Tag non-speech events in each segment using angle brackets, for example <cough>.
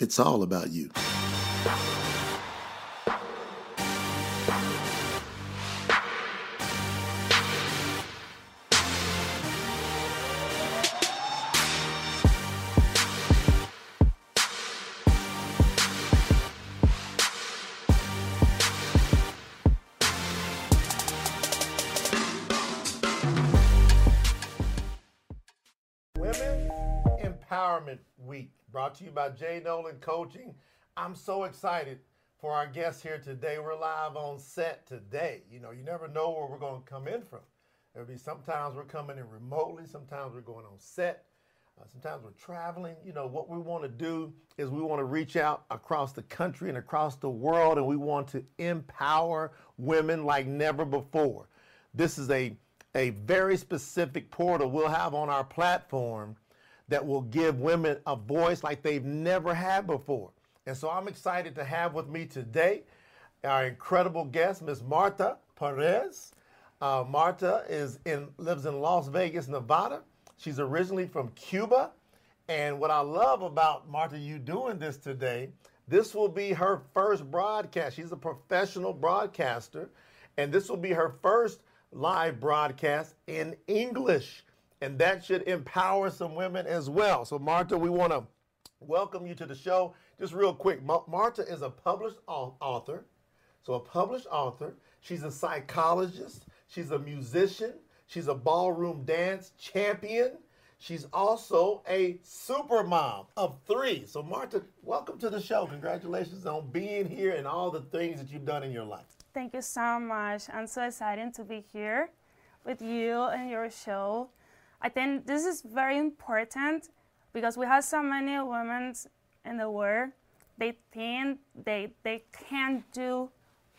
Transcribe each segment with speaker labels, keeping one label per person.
Speaker 1: It's all about you.
Speaker 2: Brought to you by Jay Noland Coaching. I'm so excited for our guests here today. We're live on set today. You know, you never know where we're going to come in from. There'll be sometimes we're coming in remotely, sometimes we're going on set, uh, sometimes we're traveling. You know, what we want to do is we want to reach out across the country and across the world, and we want to empower women like never before. This is a a very specific portal we'll have on our platform that will give women a voice like they've never had before. And so I'm excited to have with me today our incredible guest, Miss Marta Perez. Uh, Marta is in lives in Las Vegas, Nevada. She's originally from Cuba. And what I love about Marta, you doing this today, this will be her first broadcast. She's a professional broadcaster, and this will be her first live broadcast in English. And that should empower some women as well. So, Marta, we want to welcome you to the show. Just real quick, Ma- Marta is a published author. So, a published author. She's a psychologist. She's a musician. She's a ballroom dance champion. She's also a super mom of three. So, Marta, welcome to the show. Congratulations on being here and all the things that you've done in your life.
Speaker 3: Thank you so much. I'm so excited to be here with you and your show. I think this is very important because we have so many women in the world. They think they they can't do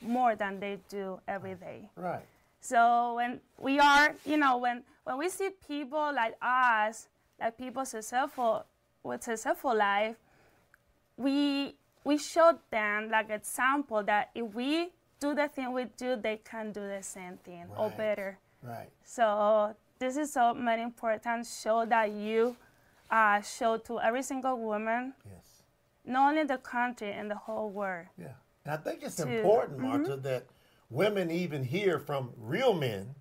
Speaker 3: more than they do every day.
Speaker 2: Right.
Speaker 3: So when we are, you know, when when we see people like us, like people successful with successful life, we we show them like example that if we do the thing we do, they can do the same thing or better.
Speaker 2: Right.
Speaker 3: So this is so very important show that you uh, show to every single woman,
Speaker 2: Yes.
Speaker 3: not only the country and the whole world.
Speaker 2: Yeah. And I think it's
Speaker 3: To-
Speaker 2: important, Marta, that women even hear from real men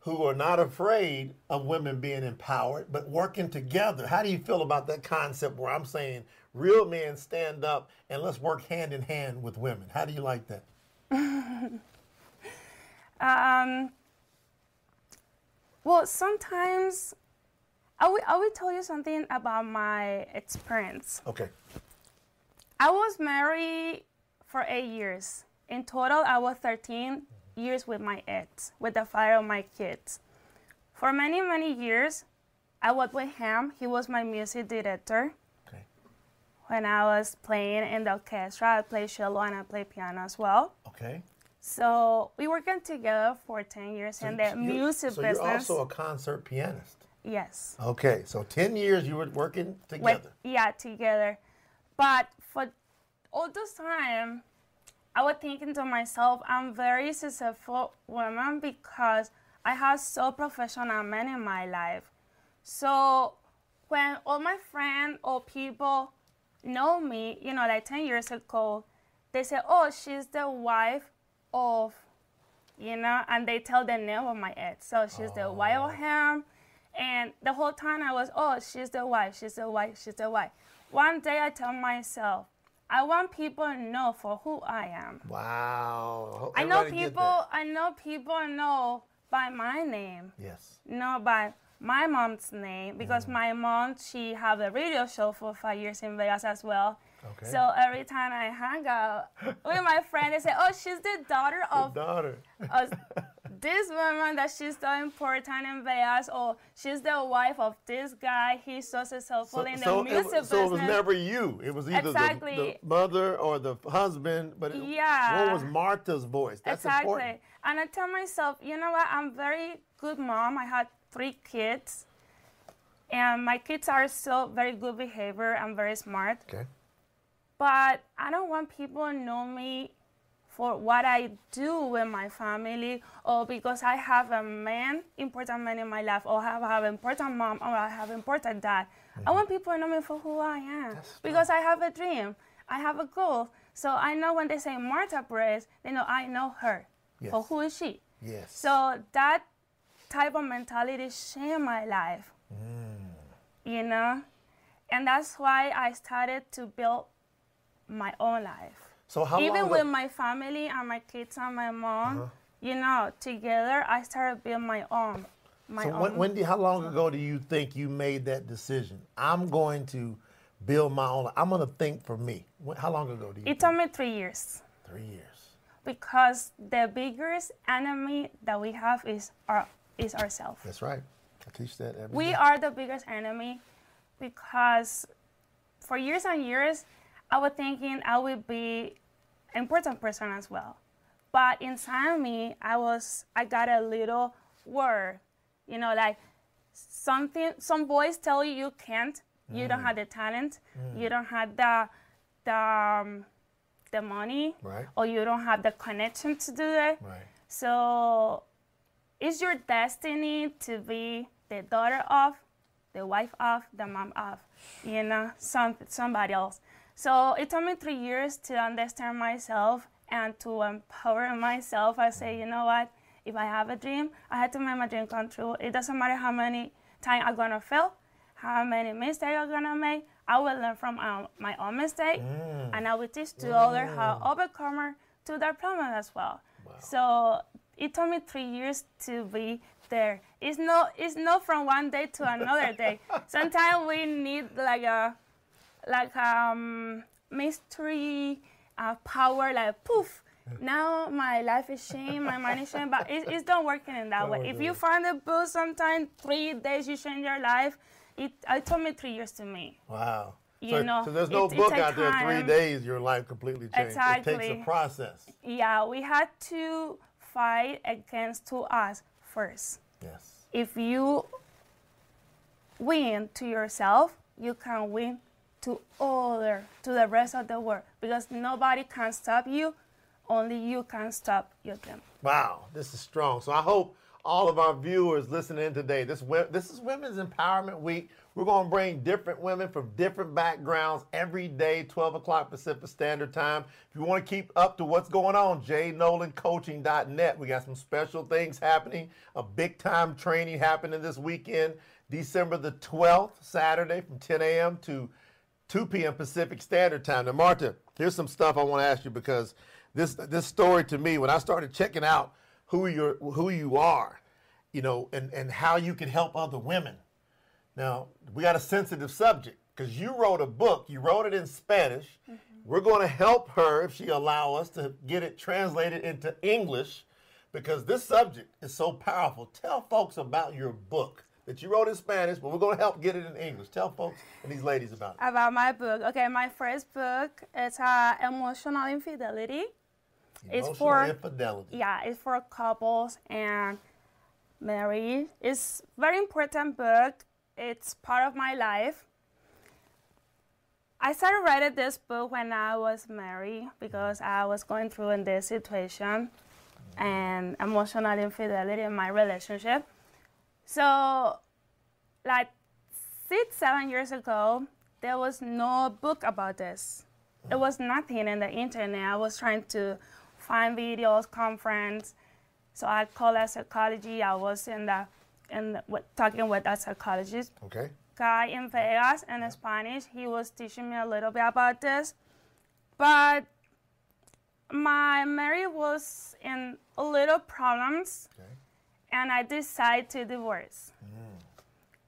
Speaker 2: who are not afraid of women being empowered, but working together. How do you feel about that concept where I'm saying real men stand up and let's work hand in hand with women? How do you like that? <laughs>
Speaker 3: Um, well, sometimes I will, I will tell you something about my experience.
Speaker 2: Okay.
Speaker 3: I was married for eight years. In total, I was 13 years with my ex, with the father of my kids. For many, many years, I was with him. He was my music director.
Speaker 2: Okay.
Speaker 3: When I was playing in the orchestra, I played cello and I played piano as well.
Speaker 2: Okay.
Speaker 3: So we worked together for 10 years in the music
Speaker 2: so
Speaker 3: business.
Speaker 2: you're also a concert pianist.
Speaker 3: yes.
Speaker 2: Okay. So 10 years you were working
Speaker 3: With,
Speaker 2: together.
Speaker 3: yeah, together. But for all this time, I was thinking to myself, I'm very successful woman because I have so professional men in my life. So when all my friends or people know me, you know, like 10 years ago, they say, oh, she's the wife of, you know, and they tell the name of my ex. So she's the wife of him. And the whole time I was, oh, she's the wife, she's the wife, she's the wife. One day I tell myself, I want people to know for who I am.
Speaker 2: Wow.
Speaker 3: I know people. I know people know by my name,
Speaker 2: Yes.
Speaker 3: not by my mom's name, because
Speaker 2: Mm.
Speaker 3: my mom she have a radio show for five years in Vegas as well.
Speaker 2: Okay.
Speaker 3: So every time I hang out with my <laughs> friend, they say, "Oh, she's the daughter of
Speaker 2: Daughter.
Speaker 3: uh, <laughs> this woman that she's so important in Vegas, or she's the wife of this guy. He's so successful in the
Speaker 2: so,
Speaker 3: music
Speaker 2: it, so it was never you. It was either the, the
Speaker 3: Exactly.
Speaker 2: mother or the husband. But it,
Speaker 3: Yeah.
Speaker 2: what was Martha's voice? That's
Speaker 3: exactly.
Speaker 2: important.
Speaker 3: And I tell myself, you know what? I'm very good mom. I had three kids, and my kids are still very good behavior and very smart.
Speaker 2: Okay.
Speaker 3: But I don't want people to know me for what I do with my family, or because I have a man, important man in my life, or I have an important mom, or I have important dad. I mm-hmm. want people to know me for who I am
Speaker 2: That's
Speaker 3: because I have a dream, I have a goal. So I know when they say Marta Perez, they know I know her.
Speaker 2: Yes.
Speaker 3: Or who is she?
Speaker 2: Yes.
Speaker 3: So that type of mentality changed my life. Mm. You know? And that's why I started to build my own life.
Speaker 2: So how
Speaker 3: Even with my family and my kids and my mom,
Speaker 2: Uh-huh.
Speaker 3: you know, together I started building my own. My
Speaker 2: So
Speaker 3: own.
Speaker 2: when how long ago do you think you made that decision? I'm going to build my own. I'm going to think for me. How long ago do you?
Speaker 3: it took me three years
Speaker 2: Three years.
Speaker 3: because the biggest enemy that we have is our is ourselves.
Speaker 2: That's right. I teach that every
Speaker 3: we
Speaker 2: day.
Speaker 3: are the biggest enemy because for years and years I was thinking I would be an important person as well. But inside me I was I got a little word, you know, like something some boys tell you you can't, you don't have the talent, you don't have the the um, the money
Speaker 2: Right.
Speaker 3: or you don't have the connection to do it.
Speaker 2: Right.
Speaker 3: So, is your destiny to be the daughter of, the wife of, the mom of, you know, some somebody else? So it took me three years to understand myself and to empower myself. I say, you know what? If I have a dream, I had to make my dream come true. It doesn't matter how many times I'm gonna fail, how many mistakes I'm gonna make. I will learn from um, my own mistake, and I will teach to others how to overcome to their problem as well. So it took me three years to be there. It's not it's not from one day to another day. <laughs> Sometimes we need like a like um mystery uh, power like poof. Now my life is changed, my mind is changed, but it, it's not working in that way. If you find a book, sometimes three days you change your life. It, it took me three years to me.
Speaker 2: Wow.
Speaker 3: You
Speaker 2: so,
Speaker 3: know,
Speaker 2: so there's no
Speaker 3: it-
Speaker 2: book out there. Three days, your life completely changed. It takes a process.
Speaker 3: Yeah, we had to fight against to us first.
Speaker 2: Yes.
Speaker 3: if you win to yourself, you can win to other, to the rest of the world, because nobody can stop you. Only you can stop your them.
Speaker 2: Wow, this is strong. So I hope all of our viewers listening today, this this is Women's Empowerment Week. We're going to bring different women from different backgrounds every day, 12 o'clock Pacific Standard Time. If you want to keep up to what's going on, jaynolandcoaching.net. We got some special things happening. A big time training happening this weekend, December the 12th, Saturday from 10 a.m. to 2 p.m. Pacific Standard Time. Now, Marta, here's some stuff I want to ask you because this this story to me, when I started checking out who you're who you are, you know, and, and how you can help other women. Now, we got a sensitive subject because you wrote a book. You wrote it in Spanish. Mm-hmm. We're going to help her if she allow us to get it translated into English because this subject is so powerful. Tell folks about your book that you wrote in Spanish, but we're going to help get it in English. Tell folks and these ladies about it.
Speaker 3: About my book, okay, my first book is uh, Emotional Infidelity. It's
Speaker 2: Emotional
Speaker 3: for-
Speaker 2: infidelity.
Speaker 3: Yeah, it's for couples and marriage. It's very important book. It's part of my life. I started writing this book when I was married because I was going through in this situation and emotional infidelity in my relationship. So, like six, seven years ago, there was no book about this. It was nothing in the internet. I was trying to find videos, conference. So I called a psychology. I was in the in the, with, talking with a psychologist
Speaker 2: Okay.
Speaker 3: guy in Vegas in Spanish. He was teaching me a little bit about this. But my marriage was in a little problems
Speaker 2: Okay.
Speaker 3: And I decide to divorce. Mm.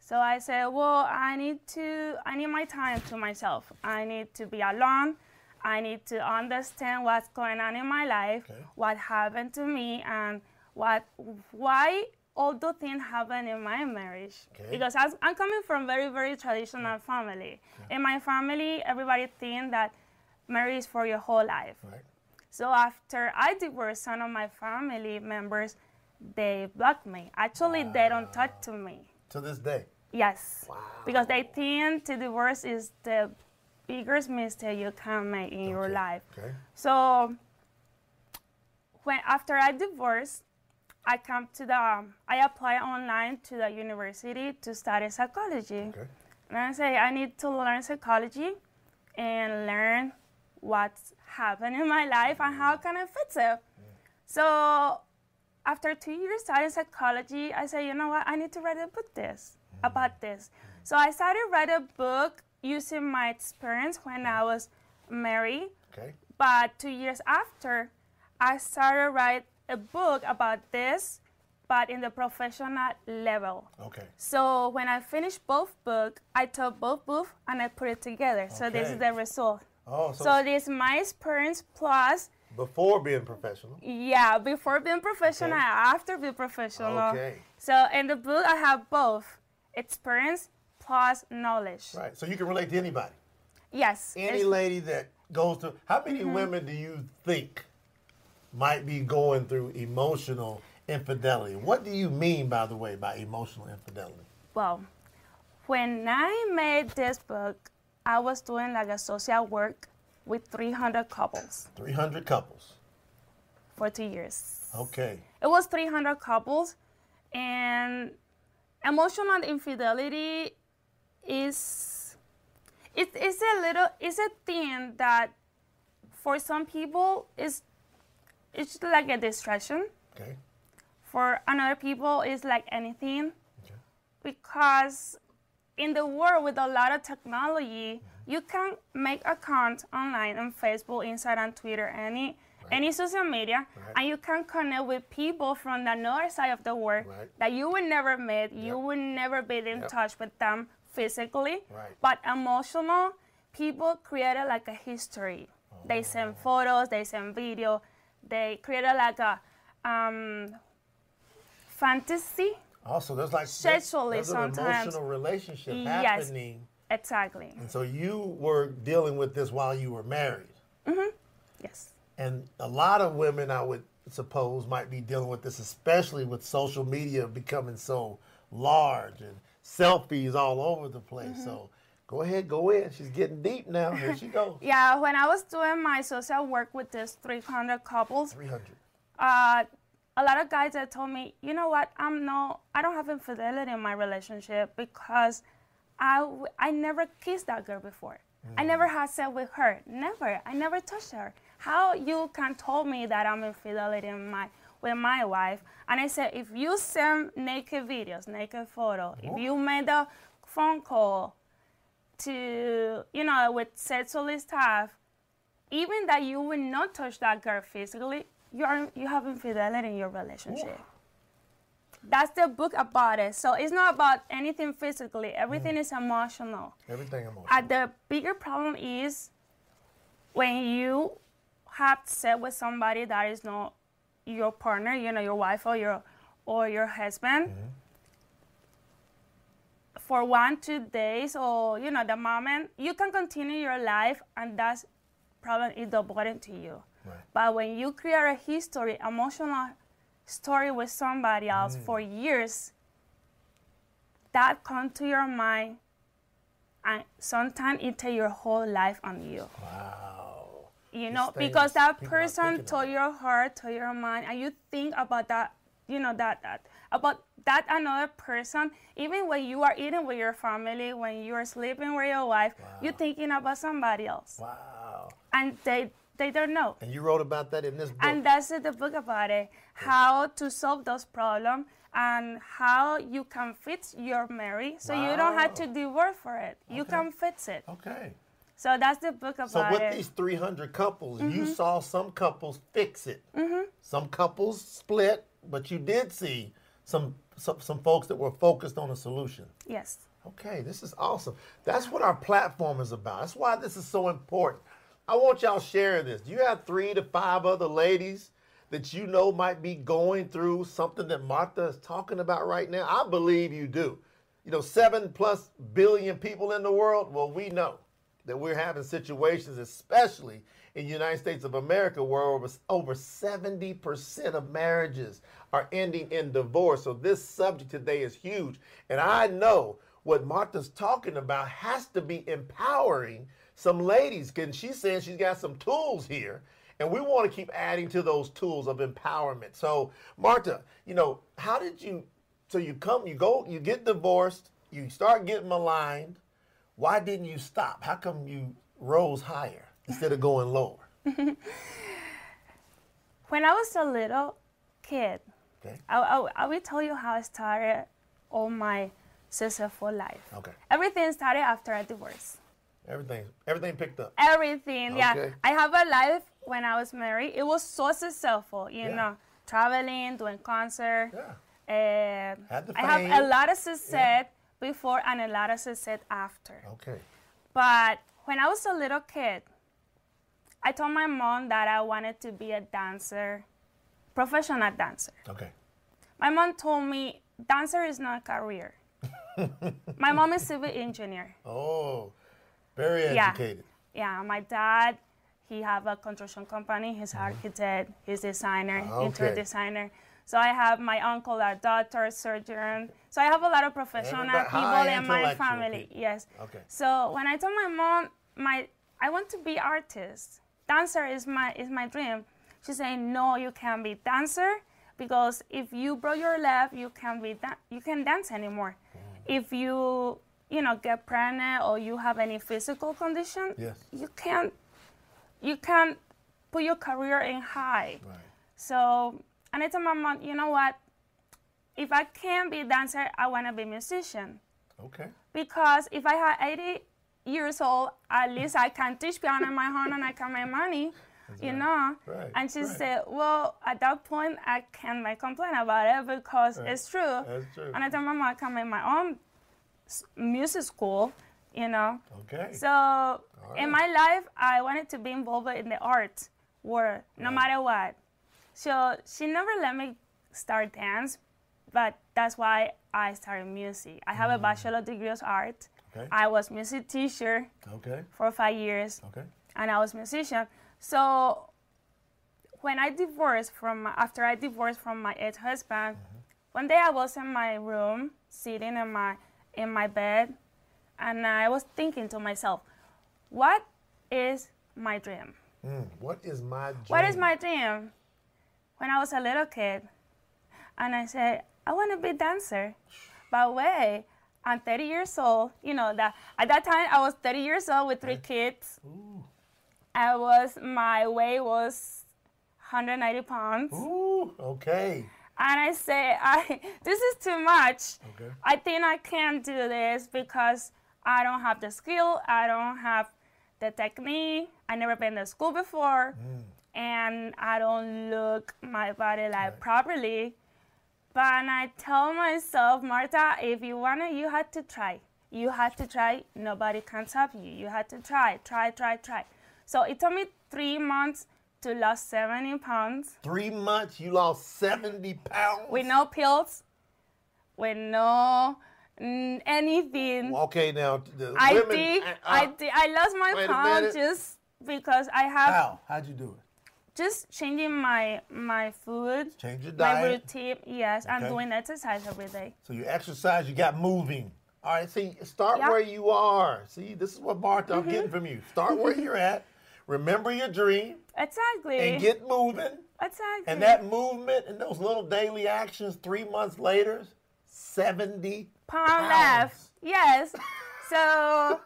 Speaker 3: So I said, well, I need to, I need my time to myself. I need to be alone. I need to understand what's going on in my life,
Speaker 2: Okay.
Speaker 3: what happened to me, and what, why all the things happened in my marriage.
Speaker 2: Okay.
Speaker 3: Because I, I'm coming from very, very traditional family. In my family, everybody think that marriage is for your whole life.
Speaker 2: Right.
Speaker 3: So after I divorced some of my family members, they block me. Actually, they don't talk to me.
Speaker 2: To this day.
Speaker 3: Yes. Wow. Because they think to divorce is the biggest mistake you can make in your life.
Speaker 2: Okay.
Speaker 3: So when after I divorced, I come to the um, I apply online to the university to study psychology.
Speaker 2: Okay.
Speaker 3: And I say I need to learn psychology and learn what's happened in my life and how can I fix it. So after two years studying psychology, I said, you know what, I need to write a book this mm-hmm. about this. So I started write a book using my experience when I was married.
Speaker 2: Okay.
Speaker 3: But two years after, I started write a book about this, but in the professional level.
Speaker 2: Okay.
Speaker 3: So when I finished both book, I took both book and I put it together. Okay. So this is the result.
Speaker 2: Oh, so,
Speaker 3: So this my experience plus
Speaker 2: before being professional.
Speaker 3: yeah, before being professional,
Speaker 2: Okay.
Speaker 3: after being professional.
Speaker 2: Okay.
Speaker 3: So in the book I have both experience plus knowledge.
Speaker 2: Right. So you can relate to anybody.
Speaker 3: Yes.
Speaker 2: Any lady that goes through. How many
Speaker 3: Mm-hmm.
Speaker 2: women do you think might be going through emotional infidelity? What do you mean, by the way, by emotional infidelity?
Speaker 3: well, when I made this book, I was doing like a social work with 300 couples
Speaker 2: 300 couples.
Speaker 3: for two years.
Speaker 2: Okay.
Speaker 3: It was 300 couples, and emotional infidelity is it's, it's a little it's a thing that for some people is it's like a distraction.
Speaker 2: Okay.
Speaker 3: For another people, it's like anything
Speaker 2: Okay.
Speaker 3: because in the world with a lot of technology, mm-hmm. You can make account online on Facebook, Instagram, Twitter, any any social media,
Speaker 2: Right.
Speaker 3: and you can connect with people from the other side of the world
Speaker 2: Right.
Speaker 3: that you would never meet, you
Speaker 2: Yep.
Speaker 3: would never be in
Speaker 2: Yep.
Speaker 3: touch with them physically,
Speaker 2: Right.
Speaker 3: but emotional. People created like a history. They send
Speaker 2: Oh.
Speaker 3: photos, they send video, they created like a um, fantasy.
Speaker 2: Also, there's like
Speaker 3: Sexually
Speaker 2: there's an
Speaker 3: sometimes.
Speaker 2: emotional relationship
Speaker 3: Yes.
Speaker 2: happening,
Speaker 3: Exactly.
Speaker 2: and so you were dealing with this while you were married. Mm-hmm.
Speaker 3: Yes.
Speaker 2: And a lot of women, I would suppose, might be dealing with this, especially with social media becoming so large and selfies all over the place.
Speaker 3: Mm-hmm.
Speaker 2: So go ahead, go in. She's getting deep now. Here she goes. <laughs>
Speaker 3: Yeah, when I was doing my social work with this 300 couples,
Speaker 2: 300.
Speaker 3: uh, a lot of guys that told me, you know what, I'm no, I don't have infidelity in my relationship because I, I never kissed that girl before. I never mm. had sex with her. Never. I never touched her. How you can tell me that I'm infidelity in my with my wife? And I said, if you send naked videos, naked photo, if you made a phone call to, you know, with sexual stuff, even that you will not touch that girl physically, you are you have infidelity in your relationship. That's the book about it. So it's not about anything physically. Everything is emotional.
Speaker 2: Everything emotional.
Speaker 3: Uh, the bigger problem is when you have sex with somebody that is not your partner, you know, your wife or your or your husband. For one, two days, or you know, the moment you can continue your life, and that's problem is the burden to you.
Speaker 2: Right.
Speaker 3: But when you create a history, emotional story with somebody else
Speaker 2: Mm.
Speaker 3: for years, that come to your mind, and sometimes it take your whole life on you.
Speaker 2: Wow.
Speaker 3: You know, because that person told your heart, to your mind, and you think about that, you know, that, that about that another person. Even when you are eating with your family, when you are sleeping with your wife, you're thinking about somebody else,
Speaker 2: Wow.
Speaker 3: and they they don't know.
Speaker 2: And you wrote about that in this book.
Speaker 3: And that's the book about it, how to solve those problems and how you can fix your marriage so you don't have to divorce for it. You can fix it.
Speaker 2: okay.
Speaker 3: So that's the book about it.
Speaker 2: So with
Speaker 3: it.
Speaker 2: these 300 couples, you
Speaker 3: Mm-hmm.
Speaker 2: saw some couples fix it. Mm-hmm. Some couples split, but you did see some, some some folks that were focused on a solution.
Speaker 3: yes.
Speaker 2: Okay, this is awesome. That's what our platform is about. That's why this is so important. I want y'all sharing this. Do you have three to five other ladies that you know might be going through something that Martha is talking about right now? I believe you do. You know, seven plus billion people in the world. Well, we know that we're having situations, especially in the United States of America, where over, over 70% of marriages are ending in divorce. So this subject today is huge. And I know what Martha's talking about has to be empowering some ladies. And she's saying she's got some tools here. And we want to keep adding to those tools of empowerment. So, Marta, you know, how did you? So you come, you go, you get divorced, you start getting maligned. Why didn't you stop? How come you rose higher instead of going lower? <laughs>
Speaker 3: when I was a little kid,
Speaker 2: Okay.
Speaker 3: I, I, I will tell you how I started all my successful life.
Speaker 2: Okay.
Speaker 3: Everything started after a divorce.
Speaker 2: Everything, everything picked up.
Speaker 3: Everything, yeah. I have a life when I was married. It was so successful, you
Speaker 2: Yeah.
Speaker 3: know, traveling, doing concert.
Speaker 2: Yeah.
Speaker 3: Uh,
Speaker 2: the
Speaker 3: I have a lot of success before and a lot of success after.
Speaker 2: Okay.
Speaker 3: But when I was a little kid, I told my mom that I wanted to be a dancer, professional dancer.
Speaker 2: Okay.
Speaker 3: My mom told me dancer is not a career. <laughs> my mom is civil engineer.
Speaker 2: Oh, very
Speaker 3: Yeah.
Speaker 2: educated.
Speaker 3: Yeah, my dad, he have a construction company. He's architect, he's designer,
Speaker 2: Mm-hmm. Ah,
Speaker 3: interior designer. So I have my uncle, a doctor, surgeon. So I have a lot of professional
Speaker 2: Everybody-
Speaker 3: people in my family.
Speaker 2: people.
Speaker 3: Yes.
Speaker 2: Okay.
Speaker 3: So when I told my mom, my I want to be artist. Dancer is my is my dream. She said, No, you can't be dancer because if you broke your leg, you can't be da- you can't dance anymore.
Speaker 2: Mm.
Speaker 3: If you you know get pregnant or you have any physical condition,
Speaker 2: Yes.
Speaker 3: you can't you can't put your career in high.
Speaker 2: Right.
Speaker 3: So and I told my mom, you know what? If I can't be a dancer, I want to be a musician
Speaker 2: Okay.
Speaker 3: because if I had 80 years old, at least I can teach piano in my home and I can make money, you
Speaker 2: right.
Speaker 3: know.
Speaker 2: Right,
Speaker 3: And she
Speaker 2: right.
Speaker 3: said, well, at that point, I can't make complain about it because it's true.
Speaker 2: That's true.
Speaker 3: And I told my mom I can make my own music school, you know.
Speaker 2: Okay.
Speaker 3: So
Speaker 2: right.
Speaker 3: in my life, I wanted to be involved in the art world, no
Speaker 2: Right.
Speaker 3: matter what. So she never let me start dance, but that's why I started music. I have a bachelor degree of art.
Speaker 2: Mm. Okay.
Speaker 3: I was music teacher
Speaker 2: Okay.
Speaker 3: for five years,
Speaker 2: Okay.
Speaker 3: and I was musician. So when I divorced from after I divorced from my ex-husband, one day I was in my room sitting in my in my bed, and I was thinking to myself, what is my dream?
Speaker 2: Mm, what is my dream?
Speaker 3: What is my dream? When I was a little kid, and I said, I want to be a dancer. But way, I'm 30 years old. You know that at that time I was 30 years old with three kids.
Speaker 2: Ooh.
Speaker 3: I was my weight was 190 pounds,
Speaker 2: Ooh. Okay.
Speaker 3: And I say, I <laughs> this is too much.
Speaker 2: Okay.
Speaker 3: I think I can't do this because I don't have the skill. I don't have the technique. I never been to school before, mm. and I don't look my body like
Speaker 2: Right.
Speaker 3: properly. But I tell myself, Marta, if you wanna, you had to try. You had to try. Nobody can stop you. You had to try, try, try, try. So it took me three months to lose 70 pounds
Speaker 2: Three months, you lost 70 pounds?
Speaker 3: with no pills, with no mm, anything.
Speaker 2: Okay, now,
Speaker 3: I
Speaker 2: women.
Speaker 3: did,
Speaker 2: uh,
Speaker 3: I did, I lost my
Speaker 2: wait a
Speaker 3: pound just because I have
Speaker 2: How? How'd you do it?
Speaker 3: just changing my my food,
Speaker 2: Change your diet.
Speaker 3: my routine. Yes, I'm doing exercise every day.
Speaker 2: So you exercise, you got moving. All right, see, start
Speaker 3: Yeah. Mm-hmm.
Speaker 2: where you are. See, this is what Martha I'm getting from you. Start where you're at. <laughs> Remember your dream
Speaker 3: Exactly.
Speaker 2: and get moving.
Speaker 3: exactly.
Speaker 2: And that movement and those little daily actions, three months later, 70
Speaker 3: pound
Speaker 2: pounds.
Speaker 3: left. Yes. So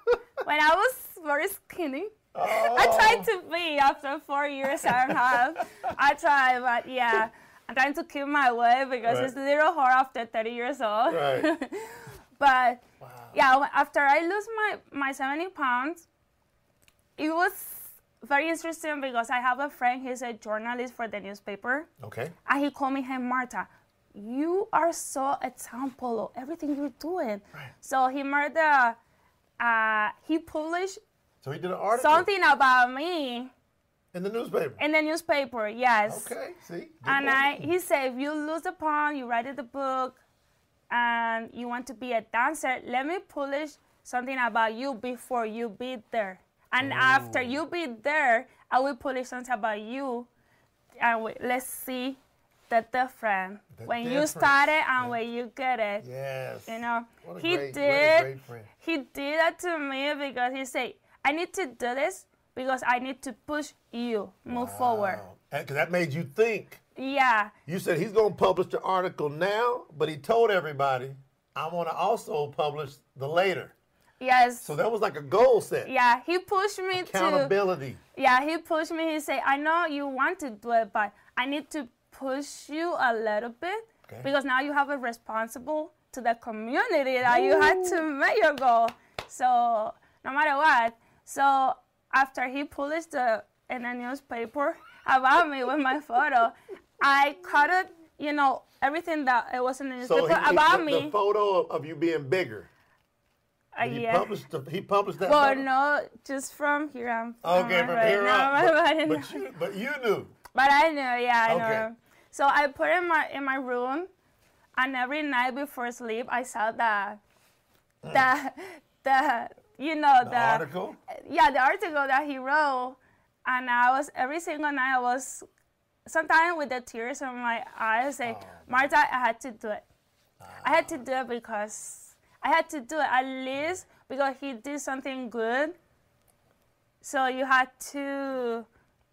Speaker 3: when I was very skinny,
Speaker 2: Oh,
Speaker 3: I tried to be after four years and a half. I tried, but yeah, I'm trying to keep my weight because
Speaker 2: Right.
Speaker 3: it's a little hard after 30 years old.
Speaker 2: Right. <laughs>
Speaker 3: but
Speaker 2: Wow.
Speaker 3: yeah, after I lose my, my 70 pounds, it was very interesting because I have a friend, he's a journalist for the newspaper,
Speaker 2: Okay.
Speaker 3: and he called me, hey, Marta, you are so example of everything you're doing.
Speaker 2: Right.
Speaker 3: So he made the, uh, he published
Speaker 2: So he did an article
Speaker 3: something about me
Speaker 2: in the newspaper.
Speaker 3: in the newspaper, yes.
Speaker 2: Okay, see? Good
Speaker 3: And
Speaker 2: boy.
Speaker 3: I, he said, if you lose the pound, you write the book, and you want to be a dancer, let me publish something about you before you be there. And after
Speaker 2: oh.
Speaker 3: you be there, I will publish something about you, and we, let's see the difference
Speaker 2: The
Speaker 3: when you
Speaker 2: difference.
Speaker 3: started and
Speaker 2: Yeah.
Speaker 3: when you get it.
Speaker 2: Yes.
Speaker 3: You know, he
Speaker 2: great-
Speaker 3: did.
Speaker 2: great friend.
Speaker 3: He did that to me because he said, "I need to do this because I need to push you move forward.
Speaker 2: Because that made you think.
Speaker 3: Yeah,
Speaker 2: You said he's going to publish the article now, but he told everybody, I want to also publish the later.
Speaker 3: Yes.
Speaker 2: So that was like a goal set.
Speaker 3: yeah, he pushed me to
Speaker 2: Accountability.
Speaker 3: Yeah, he pushed me. He said, I know you want to do it, but I need to push you a little bit
Speaker 2: Okay.
Speaker 3: because now you have a responsible to the community that you had to make your goal. So no matter what. So after he published the in the newspaper about me with my photo, I cut it, you know, everything that it was in the
Speaker 2: So
Speaker 3: newspaper
Speaker 2: he, he
Speaker 3: about
Speaker 2: put
Speaker 3: me.
Speaker 2: the photo of you being bigger.
Speaker 3: Uh,
Speaker 2: He
Speaker 3: yeah.
Speaker 2: published the, he published that
Speaker 3: Well,
Speaker 2: photo?
Speaker 3: no, just from here. I'm from
Speaker 2: Okay, from here
Speaker 3: my <laughs>
Speaker 2: But, but you, but you knew.
Speaker 3: But I know, yeah, I
Speaker 2: Okay.
Speaker 3: know. So I put it in my in my room, and every night before sleep, I saw the, the, the, you know,
Speaker 2: The
Speaker 3: the,
Speaker 2: article.
Speaker 3: yeah, the article that he wrote, and I was every single night I was, sometimes with the tears in my eyes, say,
Speaker 2: Oh.
Speaker 3: Marta, I had to do it. I had to do it because I had to do it at least because he did something good. So you had to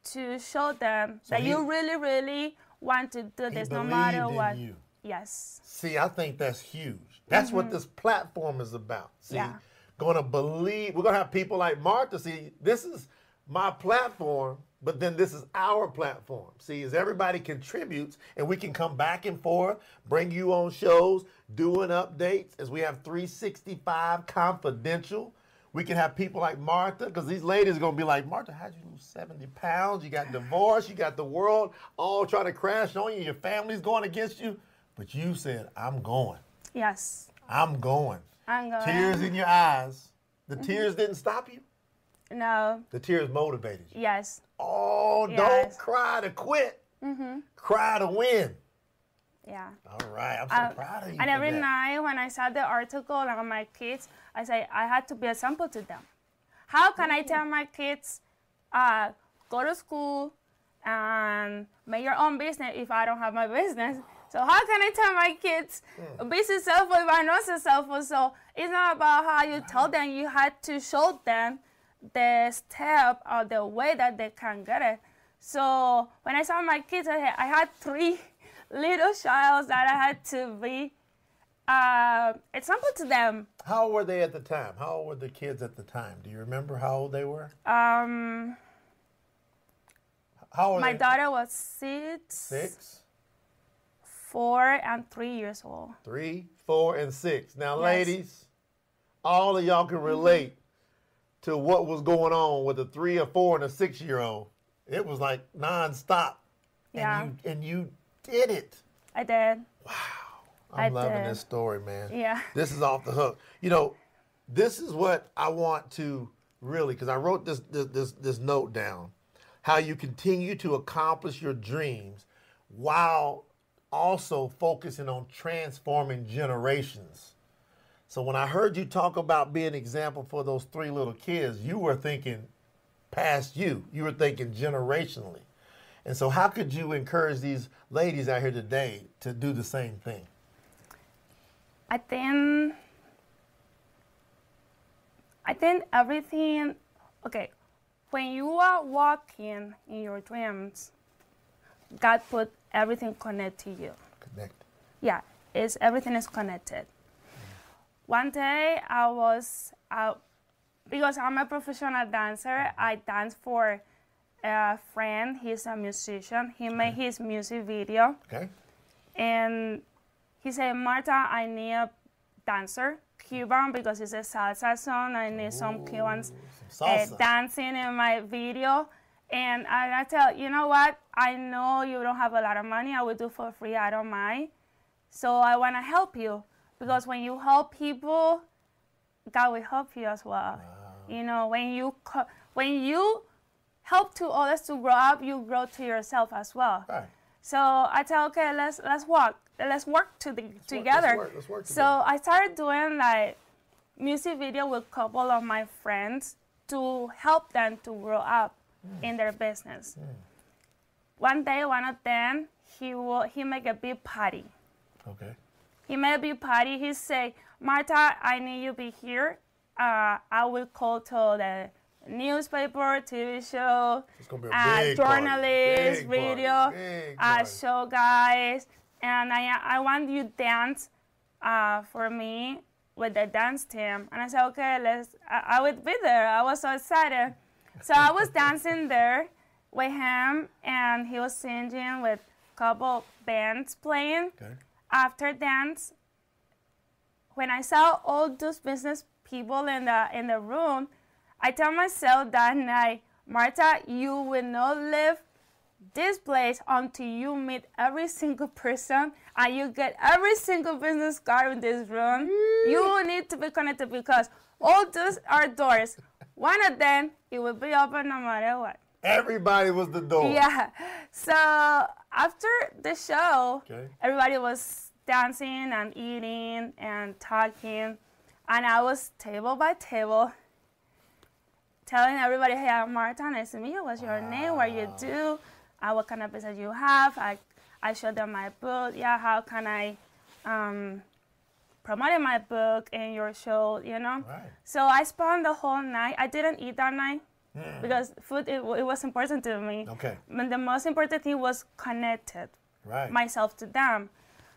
Speaker 3: to show them
Speaker 2: So
Speaker 3: that
Speaker 2: he-
Speaker 3: you really, really want to do this, no matter what.
Speaker 2: you.
Speaker 3: Yes.
Speaker 2: See, I think that's huge. That's what this platform is about. See,
Speaker 3: Mm-hmm. Yeah.
Speaker 2: going to believe, we're going to have people like Martha. See, this is my platform, but then this is our platform. See, as everybody contributes and we can come back and forth, bring you on shows, doing updates, as we have 365 confidential. We can have people like Martha, because these ladies are going to be like, Martha, how'd you lose 70 pounds? You got <sighs> divorced, you got the world all trying to crash on you, your family's going against you. But you said, I'm going.
Speaker 3: Yes.
Speaker 2: I'm going.
Speaker 3: I'm going.
Speaker 2: Tears in your eyes. The
Speaker 3: Mm-hmm.
Speaker 2: tears didn't stop you.
Speaker 3: No.
Speaker 2: The tears motivated you.
Speaker 3: Yes.
Speaker 2: Oh, don't cry to quit. Mm-hmm. Cry to win.
Speaker 3: Yeah.
Speaker 2: All right, I'm so
Speaker 3: Uh,
Speaker 2: proud of you.
Speaker 3: and every
Speaker 2: that.
Speaker 3: night when I saw the article on my kids, I say I had to be a sample to them. How can I tell my kids, uh, go to school and make your own business if I don't have my business? So how can I tell my kids
Speaker 2: Hmm.
Speaker 3: be successful if I'm not successful? So it's not about how you tell them. You had to show them the step or the way that they can get it. So when I saw my kids, I had, three <laughs> little childs that I had to be uh, example to them.
Speaker 2: How old were they at the time? How old were the kids at the time? Do you remember how old they were?
Speaker 3: Um,
Speaker 2: How old
Speaker 3: my
Speaker 2: they?
Speaker 3: daughter was six, four, and three years old.
Speaker 2: three, four, and six. Now,
Speaker 3: Yes.
Speaker 2: ladies, all of y'all can relate to what was going on with a three, or four, and a six-year-old. It was like nonstop.
Speaker 3: Yeah.
Speaker 2: And you, and you did it.
Speaker 3: I did. Wow.
Speaker 2: I'm
Speaker 3: I
Speaker 2: loving
Speaker 3: did.
Speaker 2: this story, man.
Speaker 3: Yeah.
Speaker 2: This is off the hook. You know, this is what I want to really, because I wrote this, this this this note down, how you continue to accomplish your dreams while also focusing on transforming generations. So when I heard you talk about being an example for those three little kids, you were thinking past you. You were thinking generationally. And so how could you encourage these ladies out here today to do the same thing?
Speaker 3: I think I think everything okay, when you are walking in your dreams, God put everything connected to you.
Speaker 2: Connect.
Speaker 3: Yeah, it's everything is connected. One day I was out because I'm a professional dancer. I dance for a friend. He's a musician. He made his music video
Speaker 2: Okay.
Speaker 3: and he said, Marta, I need a dancer, Cuban, because it's a salsa song. I need some Cubans
Speaker 2: Some
Speaker 3: uh, dancing in my video. And I, I tell, you know what? I know you don't have a lot of money. I will do for free. I don't mind. So I want to help you because when you help people, God will help you as well. You know, when you when you help to others to grow up, you grow to yourself as well.
Speaker 2: Right.
Speaker 3: So I tell, okay, let's let's walk, let's work to the,
Speaker 2: let's
Speaker 3: together.
Speaker 2: work, let's work
Speaker 3: so
Speaker 2: together.
Speaker 3: I started doing like music video with a couple of my friends to help them to grow up
Speaker 2: Hmm.
Speaker 3: in their business. One day, one of them, he will he make a big party.
Speaker 2: Okay.
Speaker 3: He made a big party. He say, Marta, I need you to be here. Uh, I will call to the newspaper, TV show,
Speaker 2: It's gonna a
Speaker 3: uh, journalists, radio, uh, show guys, and I I want you dance uh, for me with the dance team. And I said, okay, let's. I, I would be there. I was so excited. So I was dancing there with him, and he was singing with a couple bands playing.
Speaker 2: Okay.
Speaker 3: After dance, when I saw all those business people in the in the room, I tell myself that night, Marta, you will not leave this place until you meet every single person and you get every single business card in this room. You mm. need to be connected because all those are doors. One of them, it will be open no matter what.
Speaker 2: Everybody was the door.
Speaker 3: Yeah. So after the show,
Speaker 2: Okay.
Speaker 3: everybody was dancing and eating and talking, and I was table by table telling everybody, "Hey, I'm Marta. Nice to meet you. What's your name? What you do? Uh, what kind of business you have?" I I showed them my book. Yeah, how can I um, promote my book in your show? You know.
Speaker 2: Right.
Speaker 3: So I spent the whole night. I didn't eat that night because food it, it was important to me.
Speaker 2: Okay.
Speaker 3: But the most important thing was connected
Speaker 2: Right.
Speaker 3: myself to them.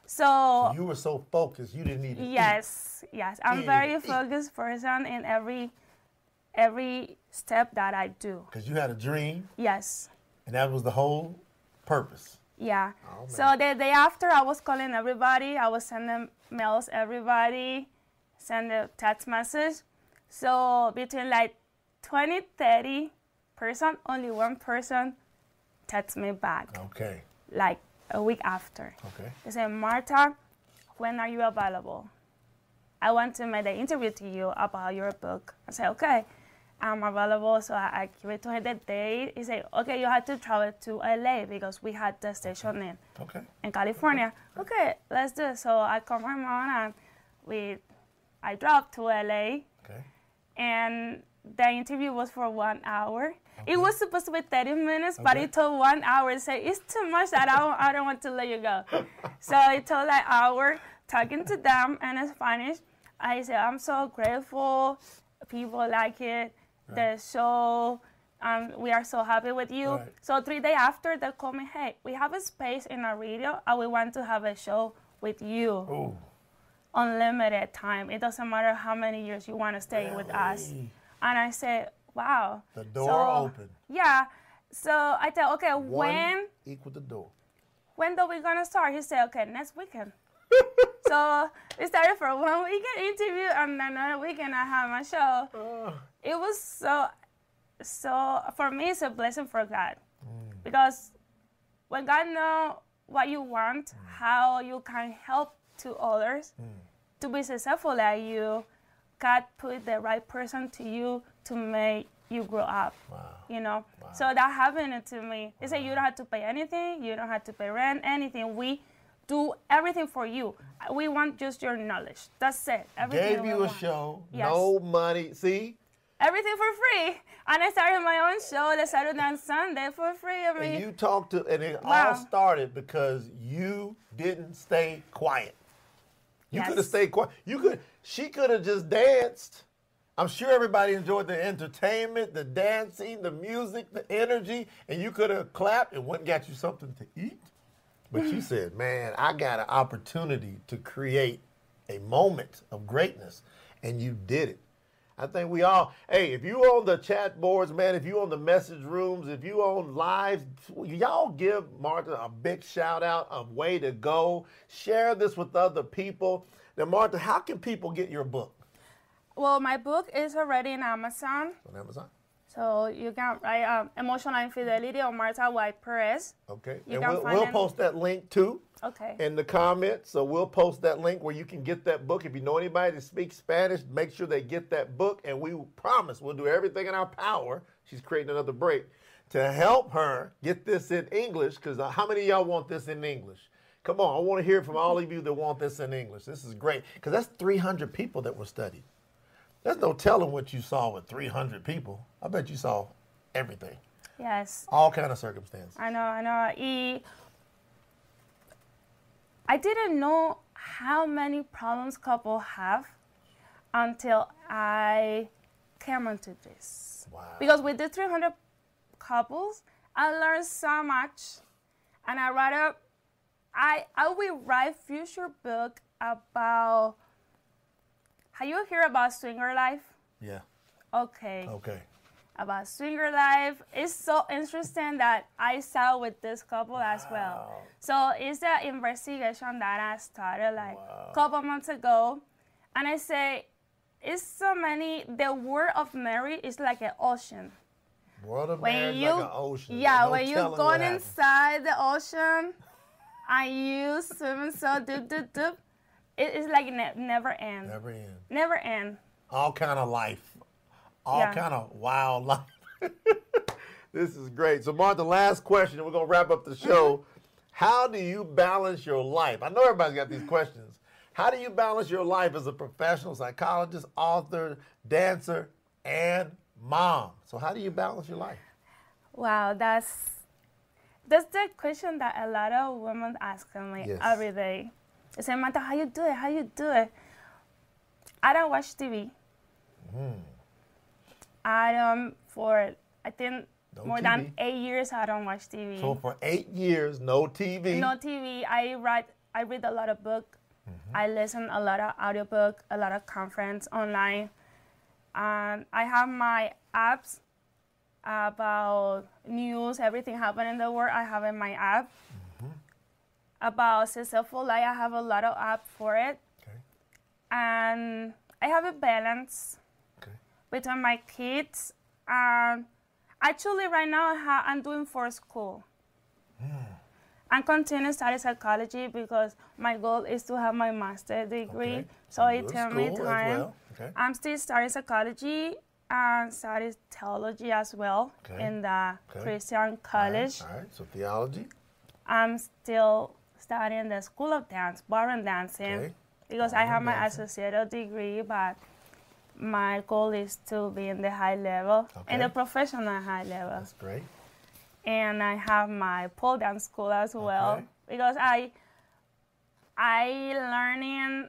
Speaker 3: So
Speaker 2: you were so focused, you didn't even. eat.
Speaker 3: yes, yes, I'm
Speaker 2: Eat,
Speaker 3: very
Speaker 2: eat.
Speaker 3: focused person in every every step that I do.
Speaker 2: Because you had a dream,
Speaker 3: Yes.
Speaker 2: and that was the whole purpose.
Speaker 3: Yeah.
Speaker 2: Oh,
Speaker 3: so the day after, I was calling everybody. I was sending mails everybody, send a text message. So between like 20, 30 person, only one person text me back
Speaker 2: Okay.
Speaker 3: like a week after.
Speaker 2: Okay.
Speaker 3: They said, Marta, when are you available? I want to make the interview to you about your book. I said, okay, I'm available. So I, I give it to her the date. He said, okay, you have to travel to LA because we had the station in,
Speaker 2: Okay.
Speaker 3: in California. Okay, okay, let's do it. So I come home and we, I drove to LA
Speaker 2: Okay.
Speaker 3: and the interview was for one hour. It was supposed to be 30 minutes, but it took one hour. It said, it's too much that I don't, I don't want to let you go. <laughs> so it took like hour talking to them in Spanish. I said, I'm so grateful. People like it. The show. Um, we are so happy with you.
Speaker 2: Right.
Speaker 3: So three days after, they called me, hey, we have a space in our radio and we want to have a show with you
Speaker 2: Ooh.
Speaker 3: unlimited time. It doesn't matter how many years you want to stay with us. And I said, wow.
Speaker 2: The door
Speaker 3: So,
Speaker 2: open.
Speaker 3: Yeah. So I said, okay,
Speaker 2: One
Speaker 3: when
Speaker 2: equal the door.
Speaker 3: when are we gonna start? He said, okay, next weekend. <laughs> so we started for one weekend interview, and then another weekend I had my show.
Speaker 2: Oh,
Speaker 3: It was so, so for me, it's a blessing for God,
Speaker 2: Mm.
Speaker 3: because when God know what you want,
Speaker 2: Mm.
Speaker 3: how you can help to others to be successful like you, God put the right person to you to make you grow up.
Speaker 2: wow.
Speaker 3: You know, so that happened to me. They say you don't have to pay anything, you don't have to pay rent, anything. We do everything for you. We want just your knowledge. That's it. Everything
Speaker 2: Gave you a
Speaker 3: want.
Speaker 2: show,
Speaker 3: Yes.
Speaker 2: no money. See?
Speaker 3: Everything for free. And I started my own show, the Saturday and Sunday for free. I mean,
Speaker 2: And you talked to, and it
Speaker 3: Wow.
Speaker 2: all started because you didn't stay quiet. You
Speaker 3: Yes.
Speaker 2: could have stayed quiet. You could. She could have just danced. I'm sure everybody enjoyed the entertainment, the dancing, the music, the energy, and you could have clapped and went and got you something to eat. But she <laughs> said, "Man, I got an opportunity to create a moment of greatness, and you did it." I think we all, hey, if you on the chat boards, man, if you on the message rooms, if you on live, y'all give Martha a big shout out of way to go. Share this with other people. Now, Martha, how can people get your book
Speaker 3: well, my book is already in Amazon.
Speaker 2: on Amazon?
Speaker 3: So you can write um, Emotional Infidelity on Marta White Perez.
Speaker 2: Okay,
Speaker 3: You
Speaker 2: and we'll, we'll post that link too
Speaker 3: Okay.
Speaker 2: in the comments. So we'll post that link where you can get that book. If you know anybody that speaks Spanish, make sure they get that book. And we promise we'll do everything in our power. She's creating another break to help her get this in English. Because how many of y'all want this in English? Come on, I want to hear from all of you that want this in English. This is great because that's 300 people that were studied. There's no telling what you saw with 300 people. I bet you saw everything,
Speaker 3: yes.
Speaker 2: all kind of circumstances.
Speaker 3: I know, I know. Y I didn't know how many problems couple have until I came into this.
Speaker 2: Wow.
Speaker 3: Because with the 300 couples, I learned so much, and I rather I I will write future book about. Have you hear about swinger life?
Speaker 2: Yeah.
Speaker 3: Okay.
Speaker 2: Okay.
Speaker 3: About swinger life. It's so interesting that I saw with this couple as well. So it's an investigation that I started like
Speaker 2: Wow.
Speaker 3: a couple months ago, and I say, it's so many. The word of Mary is like an ocean.
Speaker 2: World of
Speaker 3: When
Speaker 2: marriage
Speaker 3: you,
Speaker 2: like an ocean.
Speaker 3: yeah,
Speaker 2: No
Speaker 3: when you go inside the ocean, and you swimming so deep, deep, deep, it is like ne- never end,
Speaker 2: Never end.
Speaker 3: never end.
Speaker 2: all kind of life, all
Speaker 3: Yeah.
Speaker 2: kind of wild life. <laughs> this is great. So, Martha, the last question, and we're gonna wrap up the show.
Speaker 3: Mm-hmm.
Speaker 2: How do you balance your life? I know everybody's got these questions. How do you balance your life as a professional psychologist, author, dancer, and mom? So, how do you balance your life?
Speaker 3: Wow, that's that's the question that a lot of women ask me
Speaker 2: Yes.
Speaker 3: every day. They say, Martha, how you do it? How you do it? I don't watch TV.
Speaker 2: Hmm.
Speaker 3: I don't for I think
Speaker 2: No
Speaker 3: more
Speaker 2: TV.
Speaker 3: than eight years I don't watch TV.
Speaker 2: So, for eight years, no TV.
Speaker 3: no TV. I write. I read a lot of book.
Speaker 2: Mm-hmm.
Speaker 3: I listen a lot of audiobook, a lot of conference online, and I have my apps about news, everything happening in the world. I have in my app.
Speaker 2: Mm-hmm.
Speaker 3: About successful life, I have a lot of app for it,
Speaker 2: Okay.
Speaker 3: and I have a balance
Speaker 2: Okay.
Speaker 3: between my kids and actually right now I ha- I'm doing for school. Hmm. I'm continuing study psychology because my goal is to have my master degree.
Speaker 2: Okay.
Speaker 3: So
Speaker 2: You
Speaker 3: it takes me time.
Speaker 2: well. Okay.
Speaker 3: I'm still studying psychology and study theology as well
Speaker 2: Okay.
Speaker 3: in the. Christian college.
Speaker 2: All right. So, theology.
Speaker 3: I'm still studying the School of Dance, ballroom dancing,
Speaker 2: Okay.
Speaker 3: because I have my
Speaker 2: dancing.
Speaker 3: associated degree, but my goal is to be in the high level, in the professional high level.
Speaker 2: That's great.
Speaker 3: And I have my pole dance school as well,
Speaker 2: Okay.
Speaker 3: because I, I learning.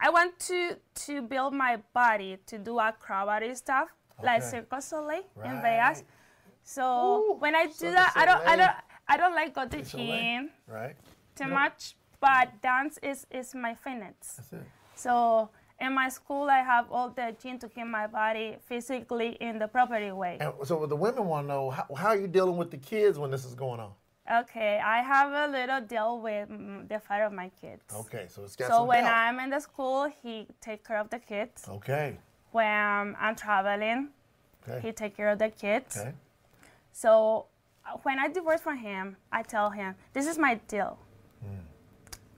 Speaker 3: I want to to build my body to do acrobatic stuff like
Speaker 2: Okay.
Speaker 3: Cirque du Soleil in Vegas. So
Speaker 2: Ooh,
Speaker 3: when I do that, I don't, I don't, I don't like go to gym
Speaker 2: Right.
Speaker 3: too
Speaker 2: know-
Speaker 3: much, but dance is is my fitness.
Speaker 2: That's it.
Speaker 3: So in my school, I have all the gym to keep my body physically in the proper way.
Speaker 2: And so the women want to know how, how are you dealing with the kids when this is going on?
Speaker 3: Okay, I have a little deal with mm, the father of my kids.
Speaker 2: Okay, so it's got
Speaker 3: So when
Speaker 2: help.
Speaker 3: I'm in the school, he take care of the kids.
Speaker 2: Okay.
Speaker 3: When I'm traveling, he take care of the kids.
Speaker 2: Okay.
Speaker 3: So when I divorce from him, I tell him, this is my deal.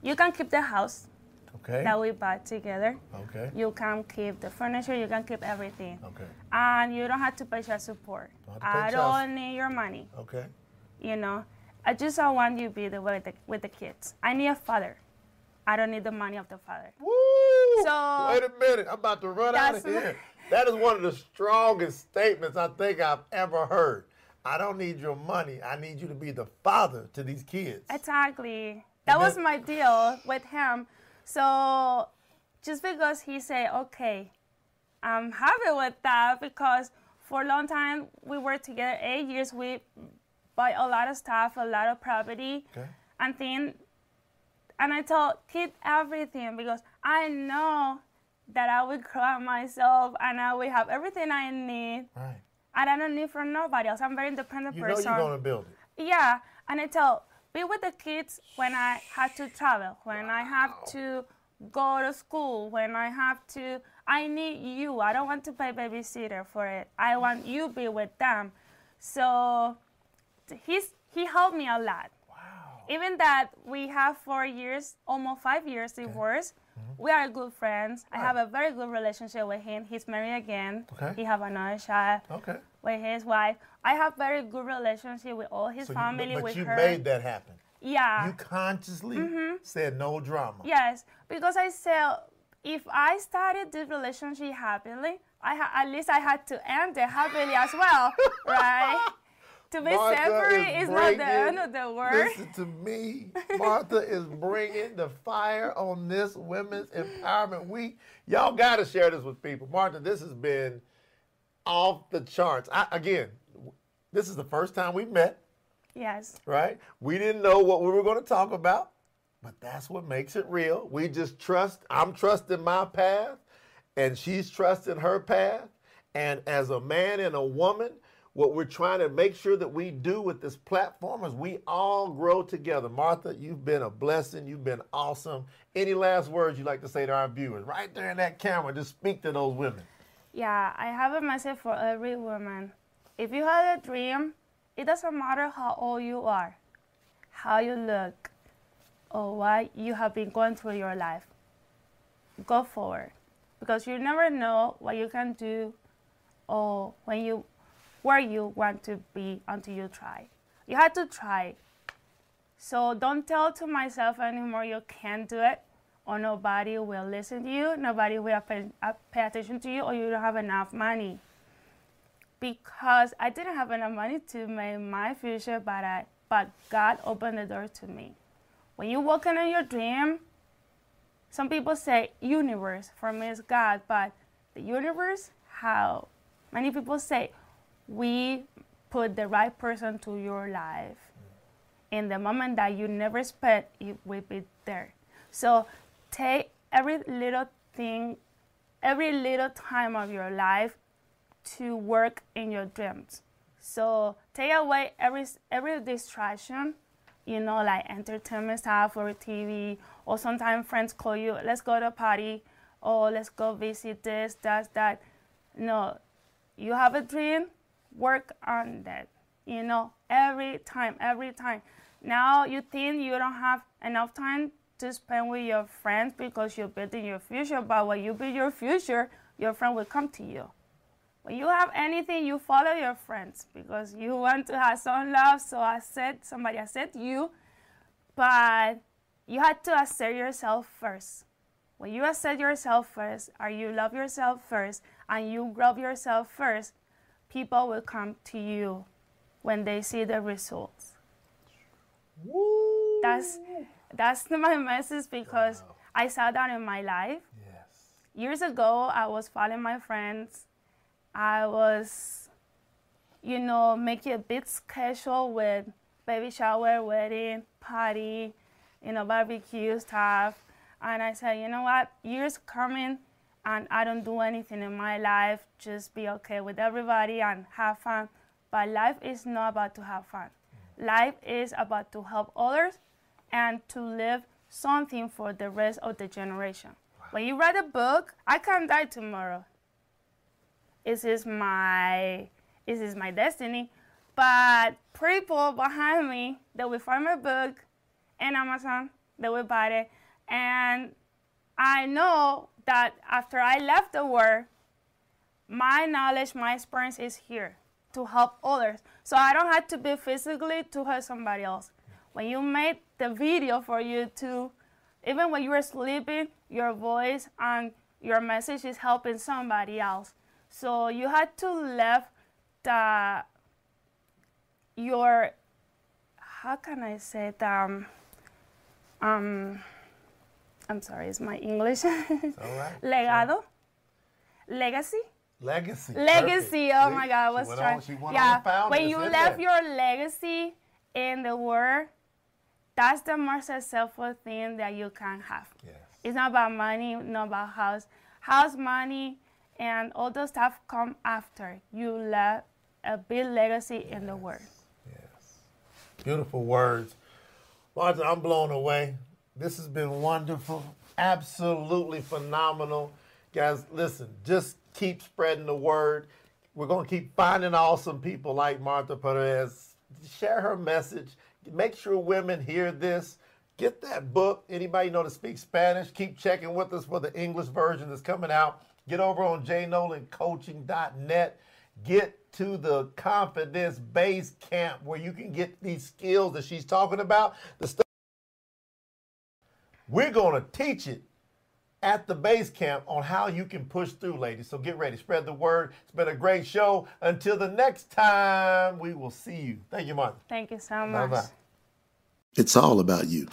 Speaker 3: You can keep the house
Speaker 2: Okay.
Speaker 3: that we bought together.
Speaker 2: Okay.
Speaker 3: You can keep the furniture, you can keep everything.
Speaker 2: Okay.
Speaker 3: And you don't have to pay child support.
Speaker 2: Don't pay
Speaker 3: I
Speaker 2: child
Speaker 3: don't need your money,
Speaker 2: Okay.
Speaker 3: you know. I just don't want you to be the with the, with the kids. I need a father. I don't need the money of the father.
Speaker 2: Woo!
Speaker 3: So-
Speaker 2: wait a minute, I'm about to run out of here. That is one of the strongest statements I think I've ever heard. I don't need your money. I need you to be the father to these kids.
Speaker 3: Exactly. That was my deal with him. So just because he said, okay, I'm happy with that because for a long time we were together eight years. We buy a lot of stuff, a lot of property,
Speaker 2: Okay.
Speaker 3: and then and I told keep everything because I know that I will grow up myself and I will have everything I need
Speaker 2: Right.
Speaker 3: And I don't need from nobody else. I'm very independent person.
Speaker 2: You know you're to build it.
Speaker 3: Yeah, and I tell be with the kids when I have to travel, when I have to go to school, when I have to. I need you. I don't want to pay babysitter for it. I want you be with them. So he's he helped me a lot.
Speaker 2: Wow.
Speaker 3: Even that we have four years, almost five years divorce. Mm-hmm. We are good friends. I have a very good relationship with him. He's married again.
Speaker 2: Okay.
Speaker 3: He have another child
Speaker 2: Okay.
Speaker 3: with his wife. I have very good relationship with all his
Speaker 2: So
Speaker 3: family,
Speaker 2: you, but, but
Speaker 3: with
Speaker 2: you
Speaker 3: her.
Speaker 2: made that happen.
Speaker 3: yeah.
Speaker 2: You consciously mm-hmm. said no drama.
Speaker 3: yes, because I said if I started this relationship happily, I ha- at least I had to end it happily as well, <laughs> right? To be
Speaker 2: Martha
Speaker 3: separate is, not
Speaker 2: bringing-
Speaker 3: the end of the world.
Speaker 2: Listen to me. Martha is bringing the fire on this Women's Empowerment Week. Y'all got to share this with people. Martha, this has been off the charts. I, again, this is the first time we've met,
Speaker 3: Yes.
Speaker 2: right? We didn't know what we were going to talk about, but that's what makes it real. We just trust. I'm trusting my path, and she's trusting her path. And as a man and a woman, what we're trying to make sure that we do with this platform is we all grow together. Martha, you've been a blessing. You've been awesome. Any last words you'd like to say to our viewers? Right there in that camera, just speak to those women.
Speaker 3: Yeah, I have a message for every woman. If you have a dream, it doesn't matter how old you are, how you look, or what you have been going through your life. Go forward because you never know what you can do or when you where you want to be until you try. You have to try. So don't tell to myself anymore you can't do it or nobody will listen to you, nobody will pay, uh, attention to you, or you don't have enough money. Because I didn't have enough money to make my future, but I, but God opened the door to me. When you walk in your dream, some people say universe. For me, it's God, but the universe, how? Many people say we put the right person to your life. In the moment that you never expect, it will be there. So take every little thing, every little time of your life to work in your dreams. So take away every every distraction, you know, like entertainment stuff or TV, or sometimes friends call you, let's go to a party, or let's go visit this, that, that. No, you have a dream, work on that. You know, every time, every time. Now you think you don't have enough time to spend with your friends because you're building your future, but when you build your future, your friend will come to you. When you have anything, you follow your friends because you want to have some love. So I said, somebody I said you, but you had to accept yourself first. When you accept yourself first, or you love yourself first, and you love yourself first, people will come to you when they see the results.
Speaker 2: Woo!
Speaker 3: That's that's <laughs> my message because
Speaker 2: Wow.
Speaker 3: I saw that in my life.
Speaker 2: yes.
Speaker 3: Years ago, I was following my friends. I was, you know, making a big schedule with baby shower, wedding, party, you know, barbecue stuff. And I said, you know what? Years coming, and I don't do anything in my life. Just be okay with everybody and have fun. But life is not about to have fun. Life is about to help others and to live something for the rest of the generation. When you write a book, I can die tomorrow. This is my this is my destiny. But people behind me that will find my book in Amazon, they will buy it. And I know that after I left the world, my knowledge, my experience is here to help others. So I don't have to be physically to help somebody else. When you made the video for you to, even when you are sleeping, your voice and your message is helping somebody else. So you had to left the your how can I say it? Um, um, I'm sorry, is my English
Speaker 2: All right. <laughs>
Speaker 3: legado, legacy.
Speaker 2: Legacy.
Speaker 3: Legacy.
Speaker 2: Perfect.
Speaker 3: Oh
Speaker 2: See?
Speaker 3: my God, I
Speaker 2: She
Speaker 3: was trying.
Speaker 2: on-
Speaker 3: yeah, when you left
Speaker 2: there.
Speaker 3: your legacy in the world, that's the most successful thing that you can have.
Speaker 2: Yes.
Speaker 3: It's not about money, not about house. House money and all those stuff come after you left a big legacy in the world.
Speaker 2: Yes. Beautiful words. Martha, I'm blown away. This has been wonderful. Absolutely phenomenal. Guys, listen, just keep spreading the word. We're going to keep finding awesome people like Martha Perez. Share her message. Make sure women hear this. Get that book. Anybody know to speak Spanish? Keep checking with us for the English version that's coming out. Get over on jaynolandcoaching.net. Get to the confidence base camp where you can get these skills that she's talking about. The stuff we're going to teach it at the base camp on how you can push through, ladies. So get ready, spread the word. It's been a great show. Until the next time, we will see you. Thank you, Martha.
Speaker 3: Thank you so much.
Speaker 2: Bye bye.
Speaker 1: It's all about you.